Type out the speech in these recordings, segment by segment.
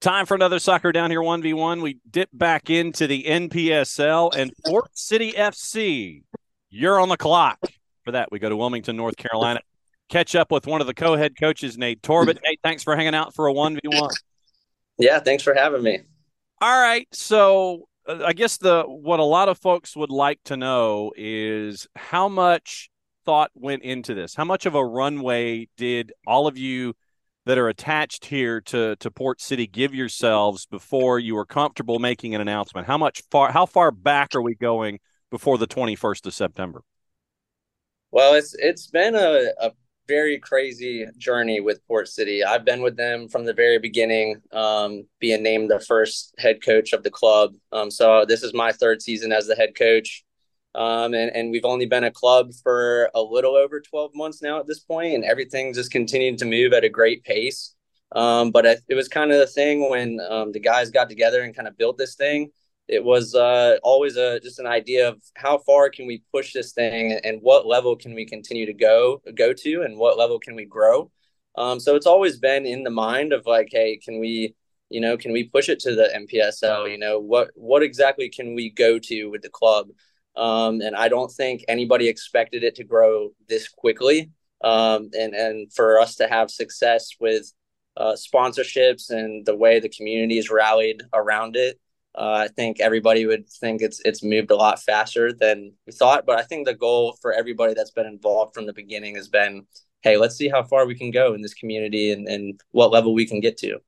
Time for another soccer down here 1v1. We dip back into the NPSL and Port City FC. You're on the clock. For that, we go to Wilmington, North Carolina. Catch up with one of the co head coaches, Nate Torbett. Nate, thanks for hanging out for a 1v1. Yeah, thanks for having me. All right. So, uh, I guess the what a lot of folks would like to know is how much thought went into this? How much of a runway did all of you that are attached here to to Port City give yourselves before you are comfortable making an announcement? How much far how far back are we going before the 21st of September? Well, it's it's been a, a very crazy journey with Port City. I've been with them from the very beginning, um, being named the first head coach of the club. Um, so this is my third season as the head coach. Um, and, and we've only been a club for a little over 12 months now at this point, and everything just continued to move at a great pace. Um, but it, it was kind of the thing when um, the guys got together and kind of built this thing. It was uh, always a, just an idea of how far can we push this thing and what level can we continue to go go to and what level can we grow. Um, so it's always been in the mind of like, hey, can we, you know, can we push it to the npsl You know, what what exactly can we go to with the club? Um, and I don't think anybody expected it to grow this quickly. Um, and, and for us to have success with uh, sponsorships and the way the community has rallied around it, uh, I think everybody would think it's it's moved a lot faster than we thought. But I think the goal for everybody that's been involved from the beginning has been, hey, let's see how far we can go in this community and, and what level we can get to.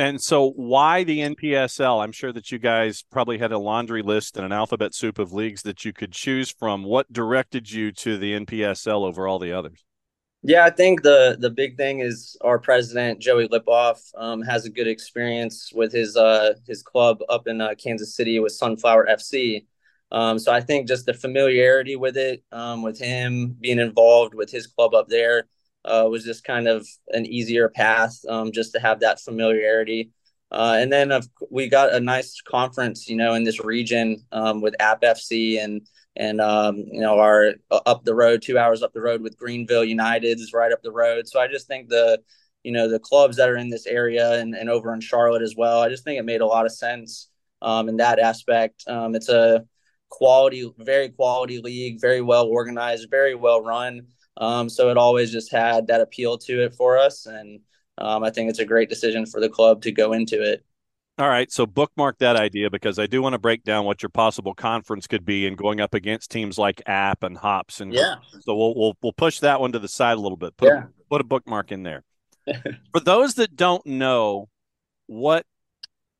And so, why the NPSL? I'm sure that you guys probably had a laundry list and an alphabet soup of leagues that you could choose from. What directed you to the NPSL over all the others? Yeah, I think the the big thing is our president Joey Lipoff um, has a good experience with his uh, his club up in uh, Kansas City with Sunflower FC. Um, so I think just the familiarity with it, um, with him being involved with his club up there, uh, was just kind of an easier path um, just to have that familiarity. Uh, and then uh, we got a nice conference, you know, in this region um, with App FC and and um, you know our uh, up the road, two hours up the road with Greenville United is right up the road. So I just think the you know the clubs that are in this area and, and over in Charlotte as well. I just think it made a lot of sense um, in that aspect. Um, it's a quality, very quality league, very well organized, very well run. Um, so it always just had that appeal to it for us. And um, I think it's a great decision for the club to go into it. All right, so bookmark that idea because I do want to break down what your possible conference could be and going up against teams like App and Hops and yeah. So we'll we'll we'll push that one to the side a little bit. Put yeah. a, put a bookmark in there. For those that don't know what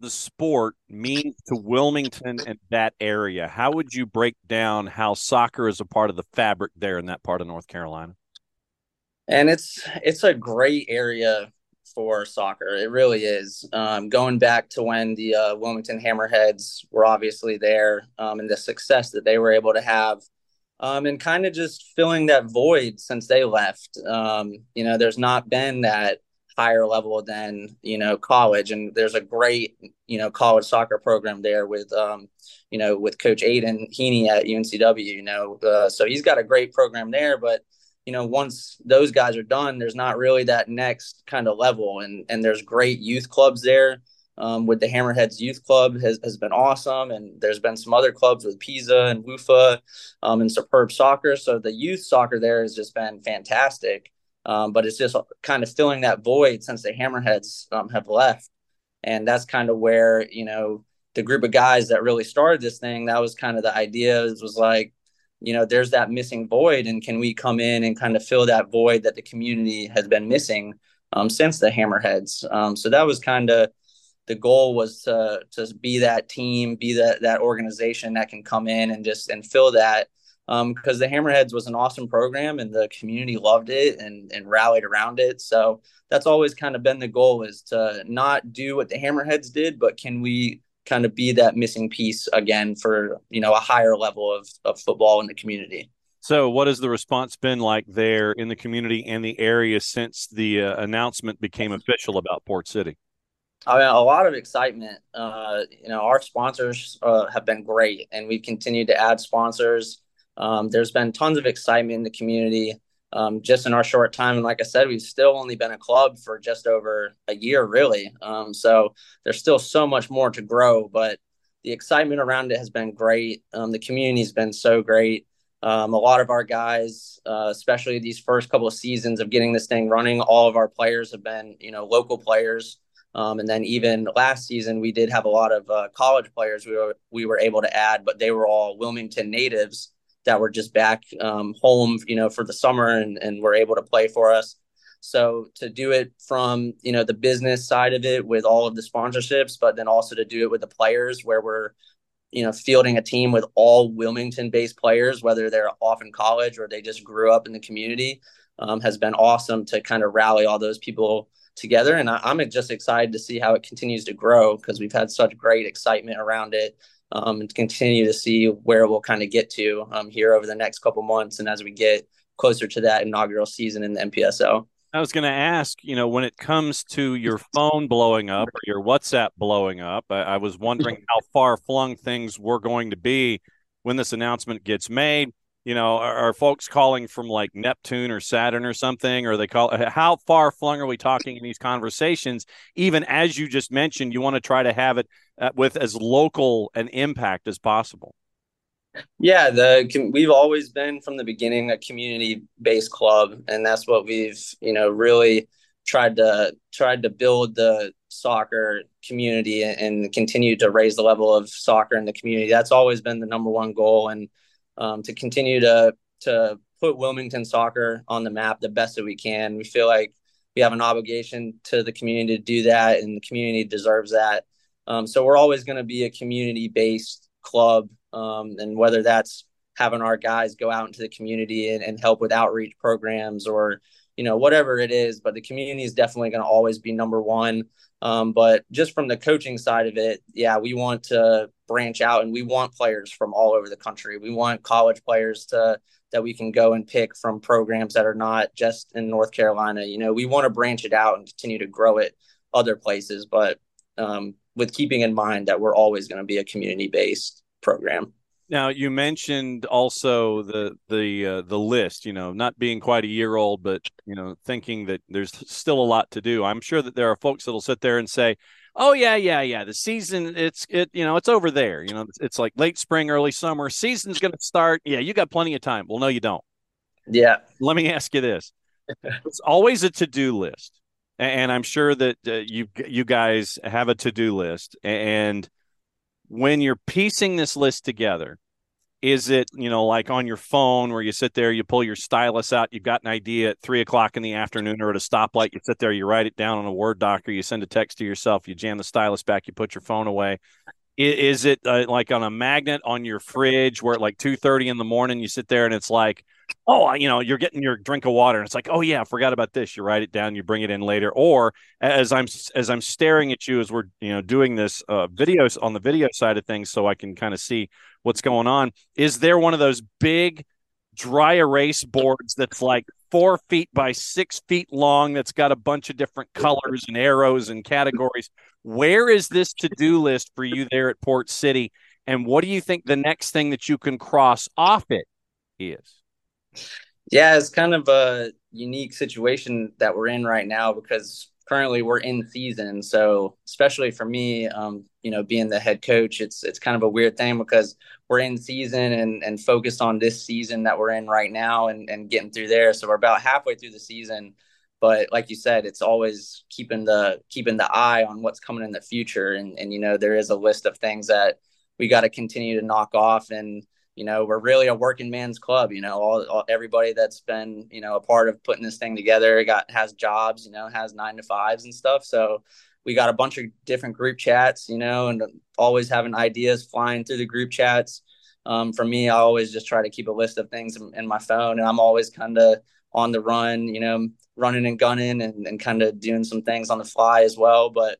the sport means to Wilmington and that area, how would you break down how soccer is a part of the fabric there in that part of North Carolina? And it's it's a great area for soccer. It really is. Um, going back to when the uh, Wilmington Hammerheads were obviously there um, and the success that they were able to have. Um, and kind of just filling that void since they left. Um, you know, there's not been that higher level than you know college. And there's a great you know college soccer program there with um you know with coach Aidan Heaney at UNCW you know uh, so he's got a great program there. But you know once those guys are done there's not really that next kind of level. And and there's great youth clubs there. Um, with the Hammerheads Youth Club has, has been awesome, and there's been some other clubs with Pisa and WUFA um, and Superb Soccer. So the youth soccer there has just been fantastic. Um, but it's just kind of filling that void since the Hammerheads um, have left. And that's kind of where, you know, the group of guys that really started this thing, that was kind of the idea it was like, you know, there's that missing void. And can we come in and kind of fill that void that the community has been missing um, since the Hammerheads? Um, so that was kind of the goal was to, to be that team, be that, that organization that can come in and just and fill that because um, the Hammerheads was an awesome program and the community loved it and, and rallied around it. So that's always kind of been the goal is to not do what the Hammerheads did, but can we kind of be that missing piece again for, you know, a higher level of, of football in the community. So, what has the response been like there in the community and the area since the uh, announcement became official about Port City? I mean, a lot of excitement. Uh, you know, our sponsors uh, have been great, and we've continued to add sponsors. Um, there's been tons of excitement in the community. um, just in our short time. And like I said, we've still only been a club for just over a year, really. Um, so there's still so much more to grow, but the excitement around it has been great. Um, the community's been so great. Um, a lot of our guys, uh, especially these first couple of seasons of getting this thing running, all of our players have been, you know, local players. Um, and then even last season, we did have a lot of uh, college players we were we were able to add, but they were all Wilmington natives that were just back um, home, you know, for the summer and and were able to play for us. So to do it from you know the business side of it with all of the sponsorships, but then also to do it with the players, where we're you know fielding a team with all Wilmington-based players, whether they're off in college or they just grew up in the community, um, has been awesome to kind of rally all those people together. And I, am just excited to see how it continues to grow because we've had such great excitement around it. Um, and continue to see where we'll kind of get to um, here over the next couple months and as we get closer to that inaugural season in the NPSL. I was going to ask, you know, when it comes to your phone blowing up or your WhatsApp blowing up, I, I was wondering how far flung things were going to be when this announcement gets made you know, are, are, folks calling from like Neptune or Saturn or something? Or they call how far flung are we talking in these conversations? Even as you just mentioned, you want to try to have it uh, with as local an impact as possible. Yeah, the we've always been from the beginning a community-based club, and that's what we've you know really tried to tried to build the soccer community and, and continue to raise the level of soccer in the community. That's always been the number one goal, and um, to continue to to put Wilmington soccer on the map the best that we can. We feel like we have an obligation to the community to do that, and the community deserves that. Um, so we're always going to be a community based club, um, and whether that's having our guys go out into the community and, and help with outreach programs or you know whatever it is but the community is definitely going to always be number one um, but just from the coaching side of it yeah we want to branch out and we want players from all over the country. We want college players to that we can go and pick from programs that are not just in North Carolina. You know, we want to branch it out and continue to grow it other places, but um, with keeping in mind that we're always going to be a community based program. Now you mentioned also the the uh, the list. You know, not being quite a year old, but you know, thinking that there's still a lot to do. I'm sure that there are folks that'll sit there and say, oh yeah yeah yeah the season it's it you know it's over there you know it's like late spring early summer season's going to start yeah you got plenty of time. Well no you don't. Yeah. Let me ask you this. It's always a to-do list and i'm sure that uh, you you guys have a to-do list and when you're piecing this list together is it, you know, like on your phone where you sit there, you pull your stylus out, you've got an idea at three o'clock in the afternoon or at a stoplight, you sit there, you write it down on a Word doc or you send a text to yourself, you jam the stylus back, you put your phone away. Is it uh, like on a magnet on your fridge where at like 2.30 in the morning you sit there and it's like, oh, you know, you're getting your drink of water and it's like, oh yeah, I forgot about this. You write it down, you bring it in later. Or as I'm as I'm staring at you as we're you know doing this uh, videos on the video side of things, so I can kind of see what's going on. Is there one of those big dry erase boards that's like four feet by six feet long that's got a bunch of different colors and arrows and categories? Where is this to do list for you there at Port City? And what do you think the next thing that you can cross off it is? Yeah, it's kind of a unique situation that we're in right now because currently we're in season. So especially for me, um, you know, being the head coach, it's it's kind of a weird thing because we're in season and and focused on this season that we're in right now and and getting through there. So we're about halfway through the season. But like you said, it's always keeping the keeping the eye on what's coming in the future. And and you know, there is a list of things that we got to continue to knock off and you know we're really a working man's club you know all, all, everybody that's been you know a part of putting this thing together got has jobs you know has nine to fives and stuff. So we got a bunch of different group chats you know and always having ideas flying through the group chats. Um, for me i always just try to keep a list of things in, in my phone and i'm always kind of on the run you know running and gunning and, and kind of doing some things on the fly as well. But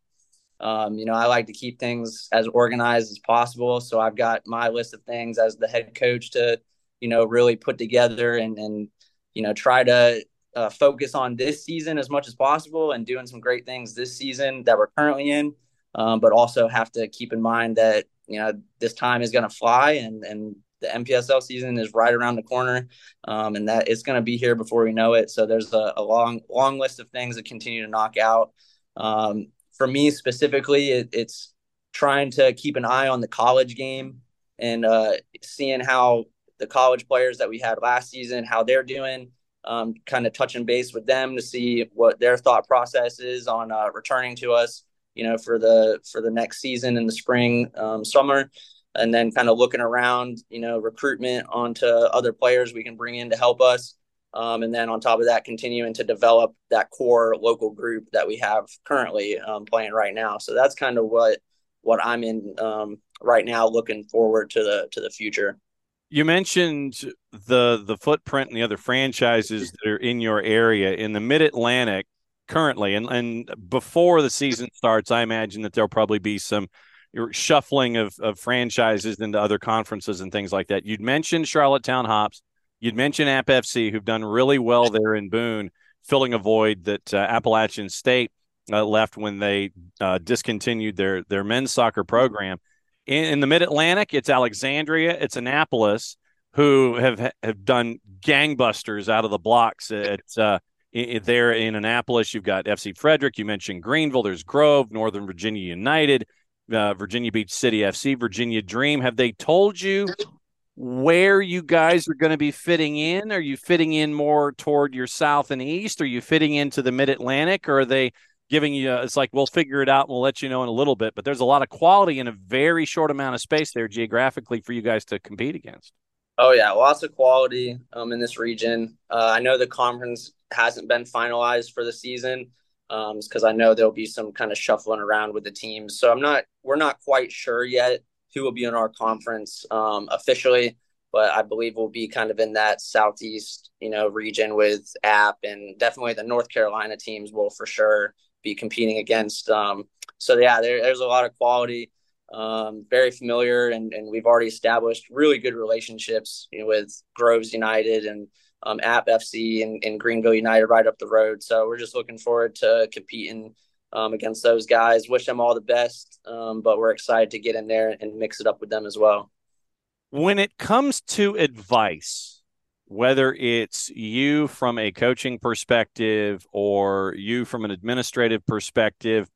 um, you know, I like to keep things as organized as possible. So I've got my list of things as the head coach to, you know, really put together and, and you know, try to uh, focus on this season as much as possible and doing some great things this season that we're currently in. Um, but also have to keep in mind that, you know, this time is going to fly and, and the NPSL season is right around the corner, um, and that it's going to be here before we know it. So there's a, a, long, long list of things to continue to knock out. Um, for me specifically, it, it's trying to keep an eye on the college game and uh, seeing how the college players that we had last season, how they're doing, um, kind of touching base with them to see what their thought process is on uh, returning to us, you know, for the for the next season in the spring, um, summer, and then kind of looking around, you know, recruitment onto other players we can bring in to help us. Um, and then on top of that, continuing to develop that core local group that we have currently um, playing right now. So that's kind of what what I'm in um, right now, looking forward to the to the future. You mentioned the the footprint and the other franchises that are in your area in the Mid Atlantic currently, and and before the season starts, I imagine that there'll probably be some shuffling of, of franchises into other conferences and things like that. You'd mentioned Charlottetown Hops, you'd mentioned App FC, who've done really well there in Boone, filling a void that uh, Appalachian State uh, left when they uh, discontinued their their men's soccer program. In, in the Mid Atlantic, it's Alexandria, it's Annapolis, who have have done gangbusters out of the blocks. It's uh, there in Annapolis. You've got FC Frederick. You mentioned Greenville. There's Grove, Northern Virginia United, uh, Virginia Beach City FC, Virginia Dream. Have they told you where you guys are going to be fitting in? Are you fitting in more toward your south and east? Are you fitting into the Mid Atlantic, or are they giving you it's like we'll figure it out and we'll let you know in a little bit but there's a lot of quality in a very short amount of space there geographically for you guys to compete against oh yeah lots of quality um, in this region uh, i know the conference hasn't been finalized for the season because um, i know there'll be some kind of shuffling around with the teams so i'm not we're not quite sure yet who will be in our conference um, officially but I believe we'll be kind of in that southeast, you know, region with App and definitely the North Carolina teams will for sure be competing against. Um, so yeah, there, there's a lot of quality, um, very familiar, and, and we've already established really good relationships you know, with Groves United and um, App FC and, and, Greenville United right up the road. So we're just looking forward to competing um, against those guys. Wish them all the best, um, but we're excited to get in there and mix it up with them as well. When it comes to advice, whether it's you from a coaching perspective or you from an administrative perspective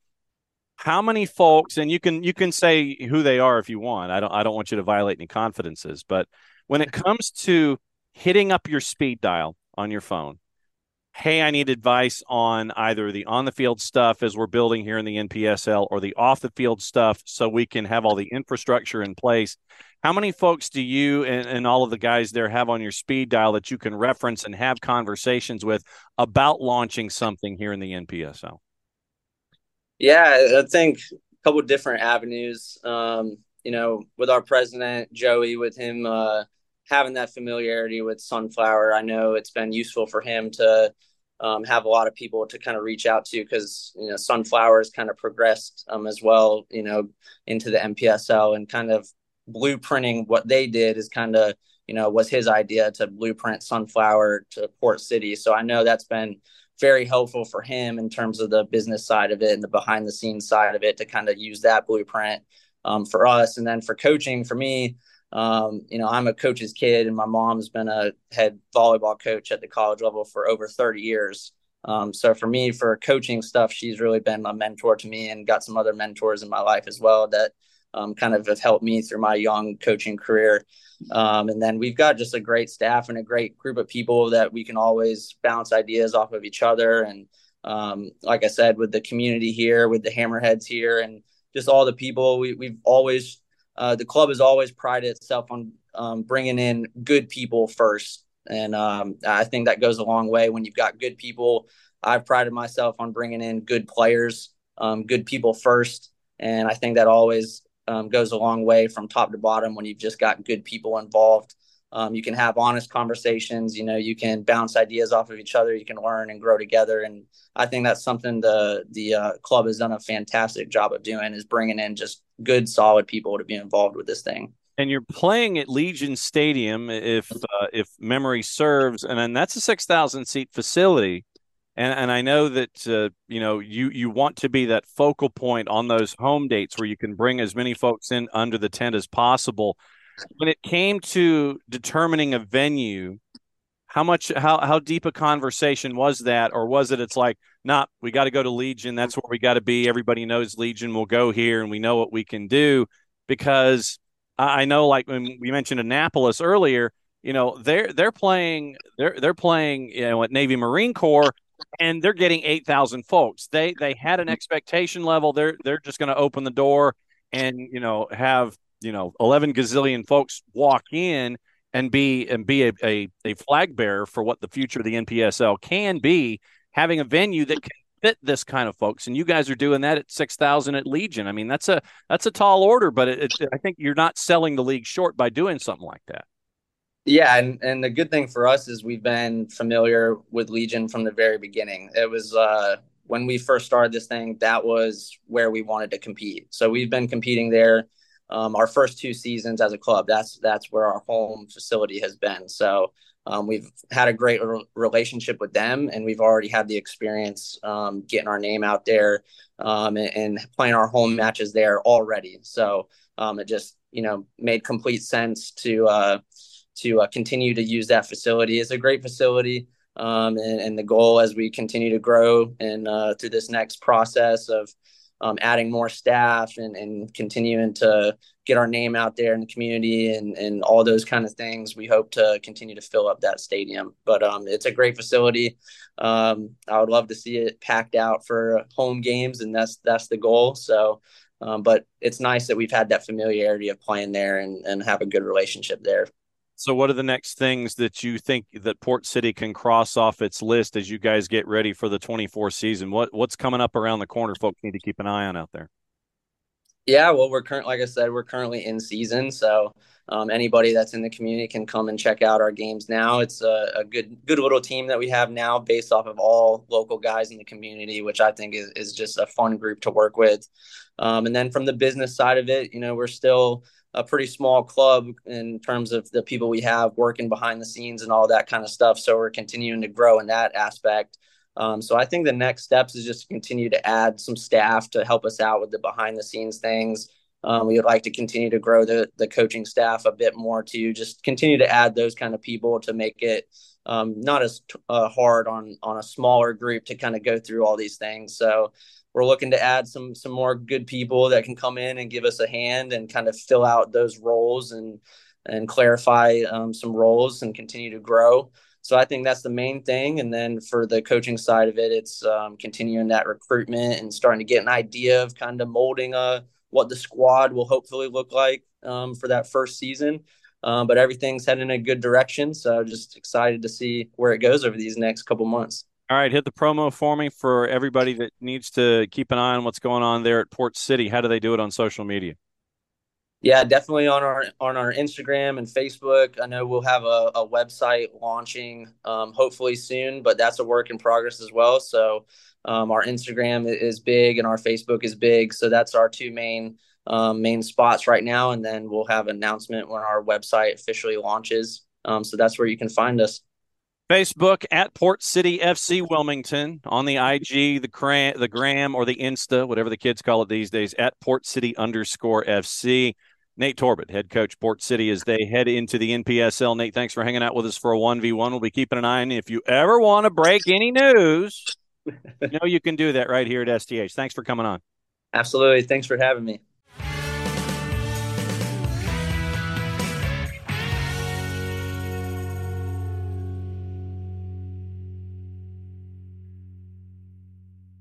how many folks and you can you can say who they are if you want i don't i don't want you to violate any confidences but when it comes to hitting up your speed dial on your phone hey i need advice on either the on the field stuff as we're building here in the npsl or the off the field stuff so we can have all the infrastructure in place how many folks do you and, and, all of the guys there have on your speed dial that you can reference and have conversations with about launching something here in the NPSL? Yeah, I think a couple different avenues. Um, you know, with our president Joey, with him uh, having that familiarity with Sunflower, I know it's been useful for him to um, have a lot of people to kind of reach out to because you know Sunflower has kind of progressed um, as well, you know, into the NPSL and kind of blueprinting what they did is kind of you know was his idea to blueprint sunflower to port city. So i know that's been very helpful for him in terms of the business side of it and the behind the scenes side of it to kind of use that blueprint um, for us. And then for coaching for me um, you know i'm a coach's kid and my mom's been a head volleyball coach at the college level for over 30 years um, so for me for coaching stuff she's really been a mentor to me and got some other mentors in my life as well that um, kind of have helped me through my young coaching career. Um, and then we've got just a great staff and a great group of people that we can always bounce ideas off of each other. And um, like I said, with the community here, with the Hammerheads here, and just all the people, we, we've always, uh, the club has always prided itself on um, bringing in good people first. And um, I think that goes a long way when you've got good people. I've prided myself on bringing in good players, um, good people first. And I think that always um, goes a long way from top to bottom when you've just got good people involved. Um, you can have honest conversations. You know, you can bounce ideas off of each other. You can learn and grow together. And I think that's something the the uh, club has done a fantastic job of doing is bringing in just good, solid people to be involved with this thing. And you're playing at Legion Stadium, if uh, if memory serves, and then that's a six thousand seat facility and and I know that uh, you know you you want to be that focal point on those home dates where you can bring as many folks in under the tent as possible. when it came to determining a venue, how much how how deep a conversation was that? Or was it it's like not nah, we got to go to legion. That's where we got to be. Everybody knows legion will go here and we know what we can do. Because i know like when we mentioned annapolis earlier you know they're they're playing they're they're playing you know at navy marine corps and they're getting 8000 folks. They they had an expectation level. They're they're just going to open the door and you know have you know 11 gazillion folks walk in and be and be a, a, a flag bearer for what the future of the NPSL can be, having a venue that can fit this kind of folks. And you guys are doing that at six thousand at Legion. I mean, that's a that's a tall order, but it, it, I think you're not selling the league short by doing something like that. Yeah, and and the good thing for us is we've been familiar with Legion from the very beginning. It was uh, when we first started this thing, that was where we wanted to compete. So we've been competing there um, our first two seasons as a club. That's that's where our home facility has been. So um, we've had a great re- relationship with them, and we've already had the experience um, getting our name out there um, and, and, playing our home matches there already. So um, it just you know made complete sense to uh, to uh, continue to use that facility. It's a great facility. Um, and, and, the goal as we continue to grow and uh, through this next process of um, adding more staff and, and continuing to get our name out there in the community and, and all those kind of things. We hope to continue to fill up that stadium. But um, it's a great facility. Um, I would love to see it packed out for home games, and that's that's the goal. So, um, but it's nice that we've had that familiarity of playing there and, and have a good relationship there. So, what are the next things that you think that Port City can cross off its list as you guys get ready for the 24 season? What what's coming up around the corner? Folks need to keep an eye on out there. Yeah, well, we're current, like I said, we're currently in season, so um, anybody that's in the community can come and check out our games now. It's a, a, good, good little team that we have now, based off of all local guys in the community, which I think is is just a fun group to work with. Um, and then from the business side of it, you know, we're still a pretty small club in terms of the people we have working behind the scenes and all that kind of stuff. So we're continuing to grow in that aspect. Um, so I think the next steps is just to continue to add some staff to help us out with the behind the scenes things. Um, we would like to continue to grow the the coaching staff a bit more to just continue to add those kind of people to make it um, not as uh, hard on on a smaller group to kind of go through all these things. So we're looking to add some some more good people that can come in and give us a hand and kind of fill out those roles and and clarify um, some roles and continue to grow. So I think that's the main thing. And then for the coaching side of it, it's um, continuing that recruitment and starting to get an idea of kind of molding uh, what the squad will hopefully look like um, for that first season. Um, but everything's heading in a good direction. So just excited to see where it goes over these next couple months. All right, hit the promo for me for everybody that needs to keep an eye on what's going on there at Port City. How do they do it on social media? Yeah, definitely on our on our Instagram and Facebook. I know we'll have a, a website launching um, hopefully soon, but that's a work in progress as well. So um, our Instagram is big and our Facebook is big. So that's our two main um, main spots right now, and then we'll have an announcement when our website officially launches. Um, so that's where you can find us. Facebook at Port City FC Wilmington on the IG, the cram, the gram, or the Insta, whatever the kids call it these days, at Port City underscore FC. Nate Torbett, head coach Port City, as they head into the NPSL. Nate, thanks for hanging out with us for a one v one. We'll be keeping an eye on. If you ever want to break any news, you know you can do that right here at SDH. Thanks for coming on. Absolutely. Thanks for having me.